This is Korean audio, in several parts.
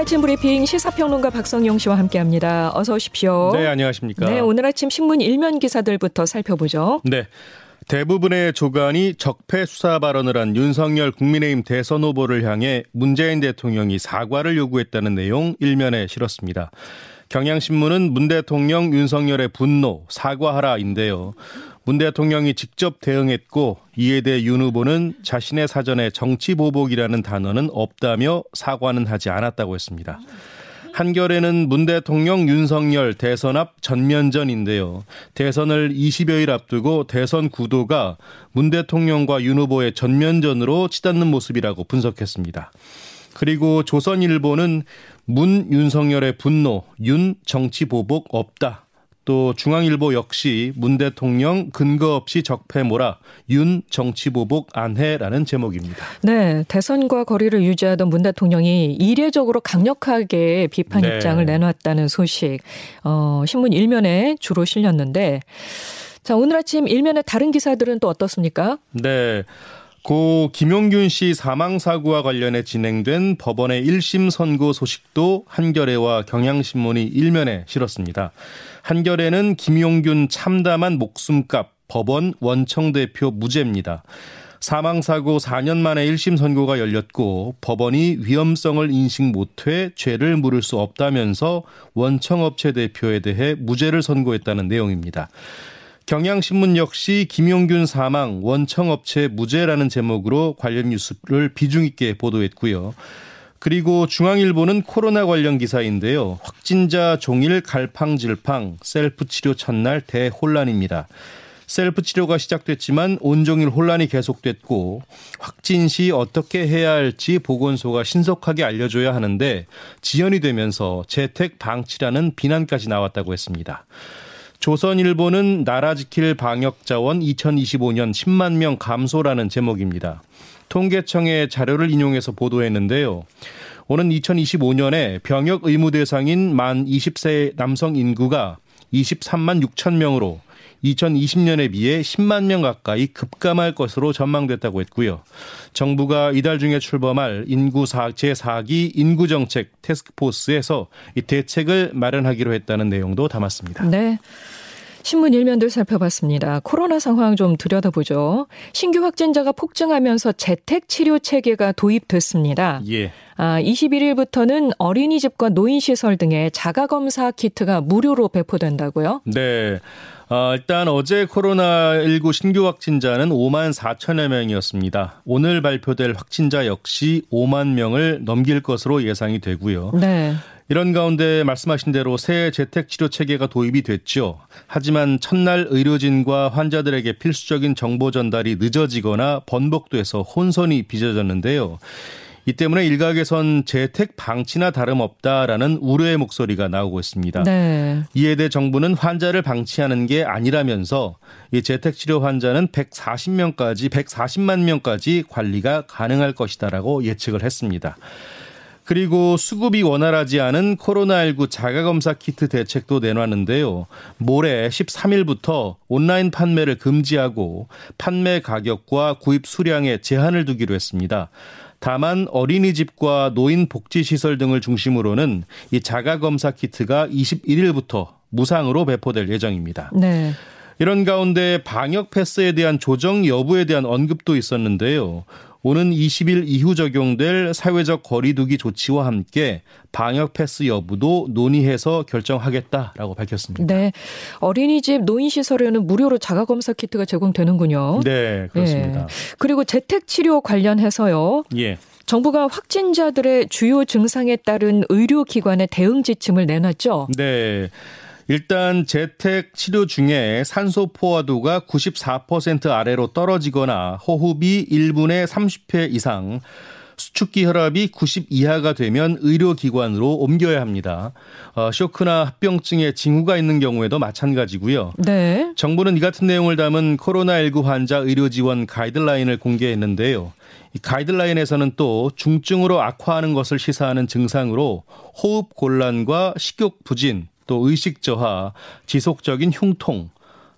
아침 브리핑 시사평론가 박성용 씨와 함께합니다. 어서 오십시오. 네, 안녕하십니까. 네, 오늘 아침 신문 일면 기사들부터 살펴보죠. 네. 대부분의 조간이 적폐 수사 발언을 한 윤석열 국민의힘 대선 후보를 향해 문재인 대통령이 사과를 요구했다는 내용 일면에 실었습니다. 경향신문은 문 대통령 윤석열의 분노 사과하라인데요. 문 대통령이 직접 대응했고 이에 대해 윤 후보는 자신의 사전에 정치 보복이라는 단어는 없다며 사과는 하지 않았다고 했습니다. 한결에는 문 대통령 윤석열 대선 앞 전면전인데요. 대선을 20여일 앞두고 대선 구도가 문 대통령과 윤 후보의 전면전으로 치닫는 모습이라고 분석했습니다. 그리고 조선일보는 문 윤석열의 분노, 윤 정치 보복 없다. 또 중앙일보 역시 문 대통령 근거 없이 적폐모라 윤 정치보복 안해라는 제목입니다. 네, 대선과 거리를 유지하던 문 대통령이 이례적으로 강력하게 비판 네. 입장을 내놨다는 소식 어, 신문 일면에 주로 실렸는데 자 오늘 아침 일면의 다른 기사들은 또 어떻습니까? 네. 고 김용균 씨 사망 사고와 관련해 진행된 법원의 1심 선고 소식도 한겨레와 경향신문이 일면에 실었습니다. 한겨레는 김용균 참담한 목숨값 법원 원청 대표 무죄입니다. 사망 사고 4년 만에 1심 선고가 열렸고 법원이 위험성을 인식 못해 죄를 물을 수 없다면서 원청업체 대표에 대해 무죄를 선고했다는 내용입니다. 경향신문 역시 김용균 사망 원청업체 무죄라는 제목으로 관련 뉴스를 비중 있게 보도했고요. 그리고 중앙일보는 코로나 관련 기사인데요. 확진자 종일 갈팡질팡 셀프 치료 첫날 대혼란입니다. 셀프 치료가 시작됐지만 온종일 혼란이 계속됐고 확진 시 어떻게 해야 할지 보건소가 신속하게 알려줘야 하는데 지연이 되면서 재택 방치라는 비난까지 나왔다고 했습니다. 조선일보는 나라 지킬 방역 자원 2025년 10만 명 감소라는 제목입니다. 통계청의 자료를 인용해서 보도했는데요. 오는 2025년에 병역 의무 대상인 만 20세 남성 인구가 23만 6천 명으로 2020년에 비해 10만 명 가까이 급감할 것으로 전망됐다고 했고요. 정부가 이달 중에 출범할 인구 제4기 인구 정책 테스크포스에서 이 대책을 마련하기로 했다는 내용도 담았습니다. 네. 신문 일면들 살펴봤습니다. 코로나 상황 좀 들여다보죠. 신규 확진자가 폭증하면서 재택 치료 체계가 도입됐습니다. 예. 아, 21일부터는 어린이집과 노인시설 등의 자가검사 키트가 무료로 배포된다고요? 네. 어, 일단 어제 코로나19 신규 확진자는 5만 4천여 명이었습니다. 오늘 발표될 확진자 역시 5만 명을 넘길 것으로 예상이 되고요. 네. 이런 가운데 말씀하신 대로 새 재택치료 체계가 도입이 됐죠. 하지만 첫날 의료진과 환자들에게 필수적인 정보 전달이 늦어지거나 번복돼서 혼선이 빚어졌는데요. 이 때문에 일각에선 재택 방치나 다름없다라는 우려의 목소리가 나오고 있습니다. 네. 이에 대해 정부는 환자를 방치하는 게 아니라면서 이 재택 치료 환자는 140명까지 140만 명까지 관리가 가능할 것이다라고 예측을 했습니다. 그리고 수급이 원활하지 않은 코로나19 자가검사 키트 대책도 내놨는데요. 모레 13일부터 온라인 판매를 금지하고 판매 가격과 구입 수량에 제한을 두기로 했습니다. 다만 어린이집과 노인 복지시설 등을 중심으로는 이 자가검사 키트가 21일부터 무상으로 배포될 예정입니다. 네. 이런 가운데 방역 패스에 대한 조정 여부에 대한 언급도 있었는데요. 오는 20일 이후 적용될 사회적 거리두기 조치와 함께 방역 패스 여부도 논의해서 결정하겠다라고 밝혔습니다. 네. 어린이집 노인시설에는 무료로 자가검사 키트가 제공되는군요. 네, 그렇습니다. 네. 그리고 재택치료 관련해서요. 예. 정부가 확진자들의 주요 증상에 따른 의료기관의 대응 지침을 내놨죠. 네. 일단 재택 치료 중에 산소 포화도가 94% 아래로 떨어지거나 호흡이 1분에 30회 이상 수축기 혈압이 90 이하가 되면 의료기관으로 옮겨야 합니다. 어, 쇼크나 합병증에 징후가 있는 경우에도 마찬가지고요. 네. 정부는 이 같은 내용을 담은 코로나19 환자 의료 지원 가이드라인을 공개했는데요. 이 가이드라인에서는 또 중증으로 악화하는 것을 시사하는 증상으로 호흡 곤란과 식욕 부진, 또 의식 저하, 지속적인 흉통,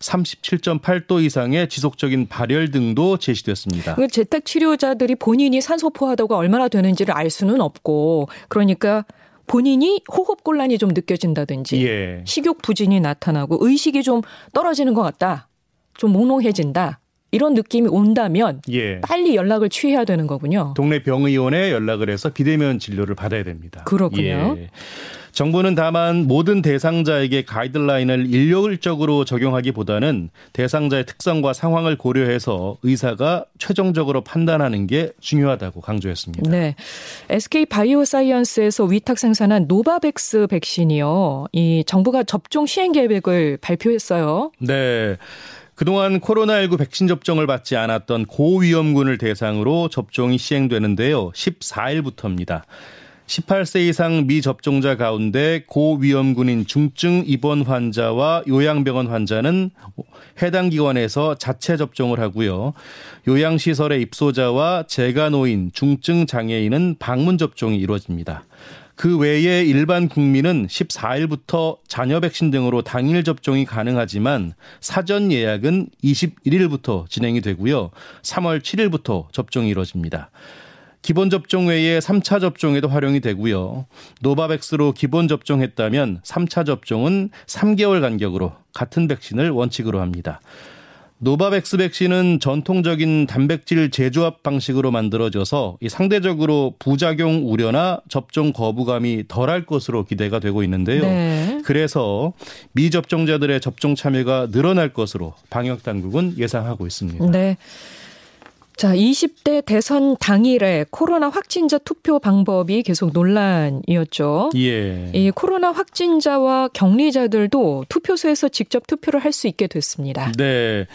37.8도 이상의 지속적인 발열 등도 제시됐습니다. 그 재택 치료자들이 본인이 산소 포화도가 얼마나 되는지를 알 수는 없고 그러니까 본인이 호흡 곤란이 좀 느껴진다든지 예. 식욕 부진이 나타나고 의식이 좀 떨어지는 것 같다. 좀 몽롱해진다. 이런 느낌이 온다면 예. 빨리 연락을 취해야 되는 거군요. 동네 병의원에 연락을 해서 비대면 진료를 받아야 됩니다. 그렇군요. 예. 정부는 다만 모든 대상자에게 가이드라인을 일률적으로 적용하기보다는 대상자의 특성과 상황을 고려해서 의사가 최종적으로 판단하는 게 중요하다고 강조했습니다. 네. SK 바이오사이언스에서 위탁 생산한 노바백스 백신이요. 이 정부가 접종 시행 계획을 발표했어요. 네. 그동안 코로나19 백신 접종을 받지 않았던 고위험군을 대상으로 접종이 시행되는데요. 14일부터입니다. 18세 이상 미접종자 가운데 고위험군인 중증 입원 환자와 요양병원 환자는 해당 기관에서 자체 접종을 하고요. 요양시설의 입소자와 재가노인, 중증 장애인은 방문 접종이 이루어집니다. 그 외에 일반 국민은 14일부터 자녀 백신 등으로 당일 접종이 가능하지만 사전 예약은 21일부터 진행이 되고요. 3월 7일부터 접종이 이루어집니다. 기본 접종 외에 3차 접종에도 활용이 되고요. 노바백스로 기본 접종했다면 3차 접종은 3개월 간격으로 같은 백신을 원칙으로 합니다. 노바백스 백신은 전통적인 단백질 재조합 방식으로 만들어져서 상대적으로 부작용 우려나 접종 거부감이 덜할 것으로 기대가 되고 있는데요. 네. 그래서 미접종자들의 접종 참여가 늘어날 것으로 방역 당국은 예상하고 있습니다. 네. 자, 20대 대선 당일에 코로나 확진자 투표 방법이 계속 논란이었죠. 예. 이 코로나 확진자와 격리자들도 투표소에서 직접 투표를 할 수 있게 됐습니다. 네.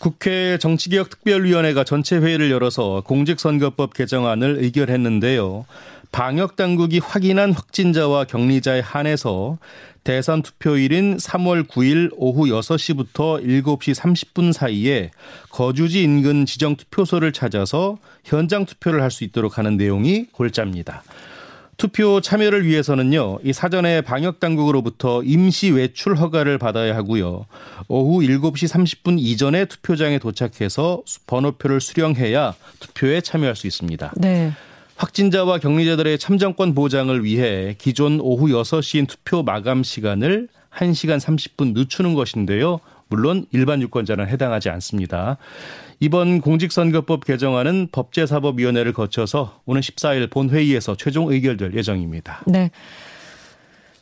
국회 정치개혁특별위원회가 전체 회의를 열어서 공직선거법 개정안을 의결했는데요. 방역 당국이 확인한 확진자와 격리자에 한해서 대선 투표일인 3월 9일 오후 6시부터 7시 30분 사이에 거주지 인근 지정 투표소를 찾아서 현장 투표를 할 수 있도록 하는 내용이 골자입니다. 투표 참여를 위해서는요, 이 사전에 방역 당국으로부터 임시 외출 허가를 받아야 하고요. 오후 7시 30분 이전에 투표장에 도착해서 번호표를 수령해야 투표에 참여할 수 있습니다. 네. 확진자와 격리자들의 참정권 보장을 위해 기존 오후 6시인 투표 마감 시간을 1시간 30분 늦추는 것인데요. 물론 일반 유권자는 해당하지 않습니다. 이번 공직선거법 개정안은 법제사법위원회를 거쳐서 오는 14일 본회의에서 최종 의결될 예정입니다. 네.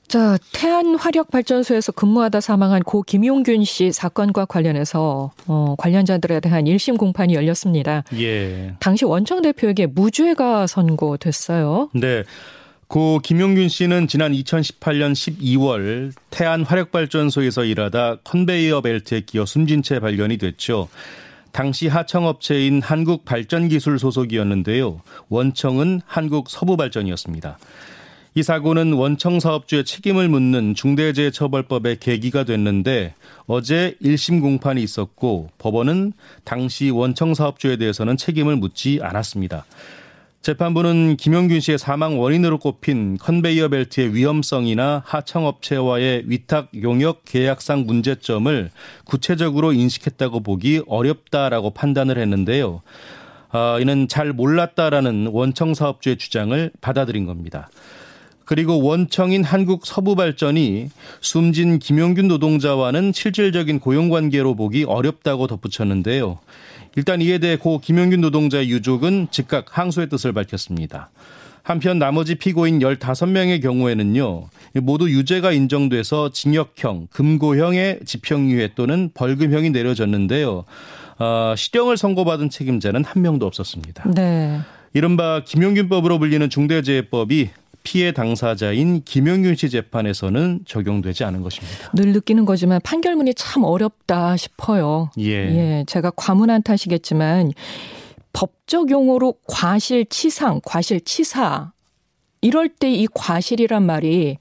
자, 태안 화력 발전소에서 근무하다 사망한 고 김용균 씨 사건과 관련해서 어, 관련자들에 대한 1심 공판이 열렸습니다. 예. 당시 원청 대표에게 무죄가 선고됐어요. 네. 고 김용균 씨는 지난 2018년 12월 태안 화력발전소에서 일하다 컨베이어 벨트에 끼어 숨진 채 발견이 됐죠. 당시 하청업체인 한국발전기술 소속이었는데요. 원청은 한국서부발전이었습니다. 이 사고는 원청 사업주의 책임을 묻는 중대재해처벌법의 계기가 됐는데 어제 1심 공판이 있었고 법원은 당시 원청 사업주에 대해서는 책임을 묻지 않았습니다. 재판부는 김용균 씨의 사망 원인으로 꼽힌 컨베이어 벨트의 위험성이나 하청업체와의 위탁 용역 계약상 문제점을 구체적으로 인식했다고 보기 어렵다라고 판단을 했는데요. 어, 이는 잘 몰랐다라는 원청 사업주의 주장을 받아들인 겁니다. 그리고 원청인 한국 서부발전이 숨진 김용균 노동자와는 실질적인 고용관계로 보기 어렵다고 덧붙였는데요. 일단 이에 대해 고 김용균 노동자의 유족은 즉각 항소의 뜻을 밝혔습니다. 한편 나머지 피고인 15명의 경우에는요, 모두 유죄가 인정돼서 징역형, 금고형의 집행유예 또는 벌금형이 내려졌는데요. 어, 실형을 선고받은 책임자는 한 명도 없었습니다. 네. 이른바 김용균법으로 불리는 중대재해법이 피해 당사자인 김용균 씨 재판에서는 적용되지 않은 것입니다. 늘 느끼는 거지만 판결문이 참 어렵다 싶어요. 예. 예 제가 과문한 탓이겠지만 법적 용어로 과실치상, 과실치사 이럴 때 이 과실이란 말이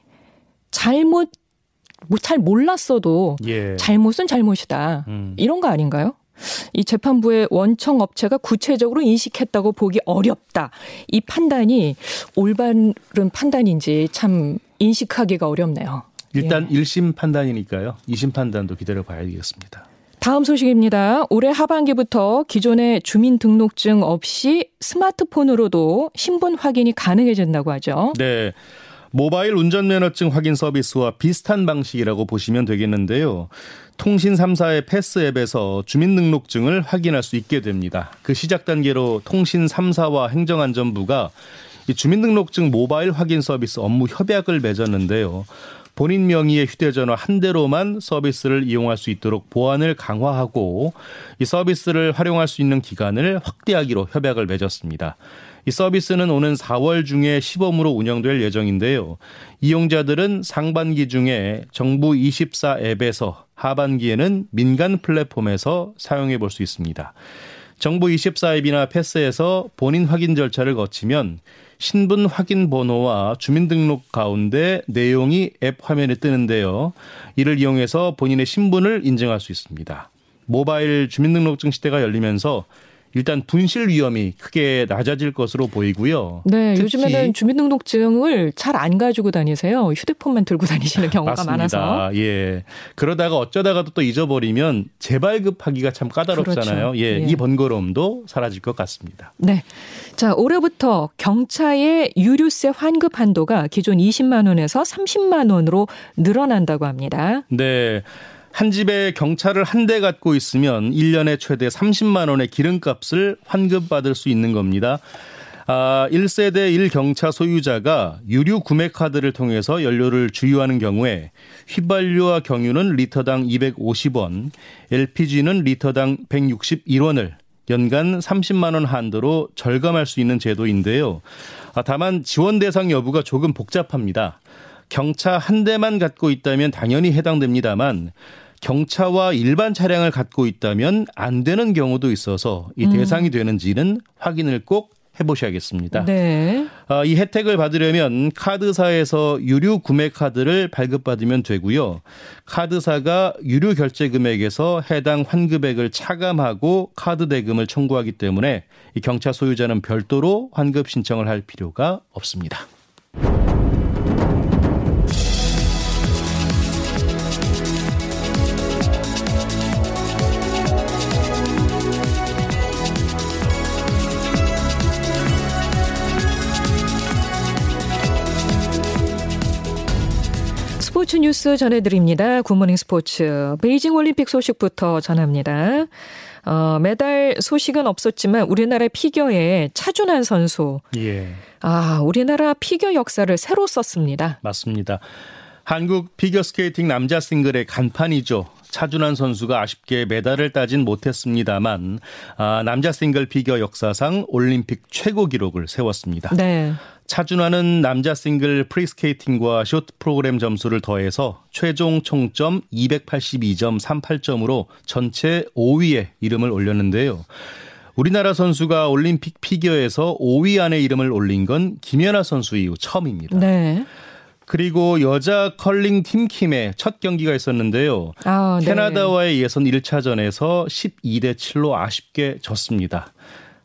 잘못 뭐잘 몰랐어도 예. 잘못은 잘못이다. 음. 이런 거 아닌가요? 이 재판부의 원청 업체가 구체적으로 인식했다고 보기 어렵다. 이 판단이 올바른 판단인지 참 인식하기가 어렵네요. 일단 예. 1심 판단이니까요. 2심 판단도 기다려 봐야겠습니다. 다음 소식입니다. 올해 하반기부터 기존의 주민등록증 없이 스마트폰으로도 신분 확인이 가능해진다고 하죠. 네. 모바일 운전면허증 확인 서비스와 비슷한 방식이라고 보시면 되겠는데요. 통신 3사의 패스 앱에서 주민등록증을 확인할 수 있게 됩니다. 그 시작 단계로 통신 3사와 행정안전부가 이 주민등록증 모바일 확인 서비스 업무 협약을 맺었는데요. 본인 명의의 휴대전화 한 대로만 서비스를 이용할 수 있도록 보안을 강화하고 이 서비스를 활용할 수 있는 기간을 확대하기로 협약을 맺었습니다. 이 서비스는 오는 4월 중에 시범으로 운영될 예정인데요. 이용자들은 상반기 중에 정부 24 앱에서 하반기에는 민간 플랫폼에서 사용해 볼 수 있습니다. 정부 24 앱이나 패스에서 본인 확인 절차를 거치면 신분 확인 번호와 주민등록 가운데 내용이 앱 화면에 뜨는데요. 이를 이용해서 본인의 신분을 인증할 수 있습니다. 모바일 주민등록증 시대가 열리면서 일단 분실 위험이 크게 낮아질 것으로 보이고요. 네, 요즘에는 주민등록증을 잘 안 가지고 다니세요. 휴대폰만 들고 다니시는 경우가 맞습니다. 많아서. 예. 그러다가 어쩌다가도 또 잊어버리면 재발급하기가 참 까다롭잖아요. 그렇죠. 예, 예. 이 번거로움도 사라질 것 같습니다. 네. 자, 올해부터 경차의 유류세 환급 한도가 기존 20만 원에서 30만 원으로 늘어난다고 합니다. 네. 한 집에 경차를 한대 갖고 있으면 1년에 최대 30만 원의 기름값을 환급받을 수 있는 겁니다. 아, 1세대 1경차 소유자가 유류 구매 카드를 통해서 연료를 주유하는 경우에 휘발유와 경유는 리터당 250원, LPG는 리터당 161원을 연간 30만 원 한도로 절감할 수 있는 제도인데요. 아, 다만 지원 대상 여부가 조금 복잡합니다. 경차 한 대만 갖고 있다면 당연히 해당됩니다만 경차와 일반 차량을 갖고 있다면 안 되는 경우도 있어서 이 음. 대상이 되는지는 확인을 꼭 해보셔야겠습니다. 네. 어, 이 혜택을 받으려면 카드사에서 유류 구매 카드를 발급받으면 되고요. 카드사가 유류 결제 금액에서 해당 환급액을 차감하고 카드 대금을 청구하기 때문에 이 경차 소유자는 별도로 환급 신청을 할 필요가 없습니다. 스포츠 뉴스 전해드립니다. 굿모닝 스포츠. 베이징 올림픽 소식부터 전합니다. 어, 메달 소식은 없었지만 우리나라 피겨의 차준환 선수. 예. 아, 우리나라 피겨 역사를 새로 썼습니다. 맞습니다. 한국 피겨스케이팅 남자 싱글의 간판이죠. 차준환 선수가 아쉽게 메달을 따진 못했습니다만 아, 남자 싱글 피겨 역사상 올림픽 최고 기록을 세웠습니다. 네. 차준환은 남자 싱글 프리스케이팅과 쇼트 프로그램 점수를 더해서 최종 총점 282점 38점으로 전체 5위에 이름을 올렸는데요. 우리나라 선수가 올림픽 피겨에서 5위 안에 이름을 올린 건 김연아 선수 이후 처음입니다. 네. 그리고 여자 컬링 팀킴의 첫 경기가 있었는데요. 아, 네. 캐나다와의 예선 1차전에서 12대 7로 아쉽게 졌습니다.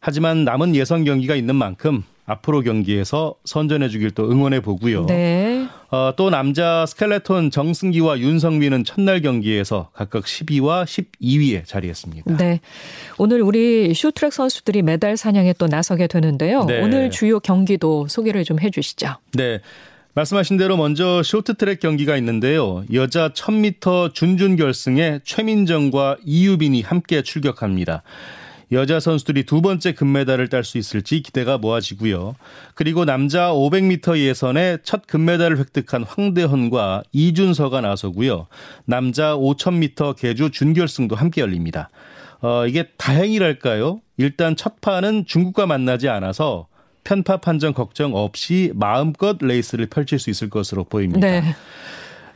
하지만 남은 예선 경기가 있는 만큼 앞으로 경기에서 선전해 주길 또 응원해 보고요. 네. 어, 또 남자 스켈레톤 정승기와 윤성민은 첫날 경기에서 각각 12와 12위에 자리했습니다. 네. 오늘 우리 쇼트랙 선수들이 메달 사냥에 또 나서게 되는데요. 네. 오늘 주요 경기도 소개를 좀 해 주시죠. 네. 말씀하신 대로 먼저 쇼트트랙 경기가 있는데요. 여자 1000m 준준 결승에 최민정과 이유빈이 함께 출격합니다. 여자 선수들이 두 번째 금메달을 딸 수 있을지 기대가 모아지고요. 그리고 남자 500m 예선에 첫 금메달을 획득한 황대헌과 이준서가 나서고요. 남자 5000m 계주 준결승도 함께 열립니다. 어, 이게 다행이랄까요? 일단 첫 판은 중국과 만나지 않아서 편파 판정 걱정 없이 마음껏 레이스를 펼칠 수 있을 것으로 보입니다. 네.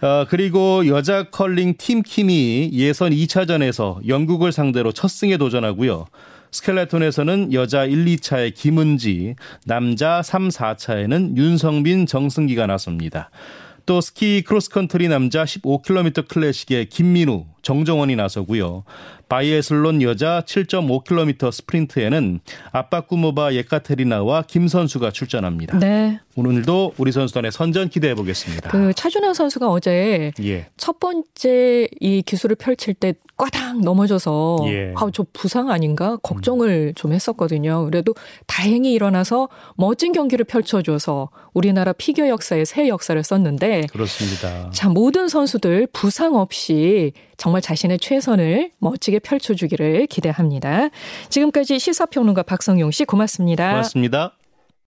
어, 그리고 여자 컬링 팀 킴이 예선 2차전에서 영국을 상대로 첫 승에 도전하고요. 스켈레톤에서는 여자 1, 2차에 김은지, 남자 3, 4차에는 윤성빈, 정승기가 나섭니다. 또 스키 크로스컨트리 남자 15km 클래식의 김민우, 정종원이 나서고요. 바이애슬론 여자 7.5km 스프린트에는 아바꾸모바 예카테리나와 김 선수가 출전합니다. 네. 오늘도 우리 선수단의 선전 기대해 보겠습니다. 그 차준환 선수가 어제 예. 첫 번째 이 기술을 펼칠 때 꽈당 넘어져서 예. 아저 부상 아닌가 걱정을 음. 좀 했었거든요. 그래도 다행히 일어나서 멋진 경기를 펼쳐줘서 우리나라 피겨 역사에 새 역사를 썼는데 그렇습니다. 자 모든 선수들 부상 없이 정말 자신의 최선을 멋지게 펼쳐주기를 기대합니다. 지금까지 시사평론가 박성용 씨 고맙습니다. 고맙습니다.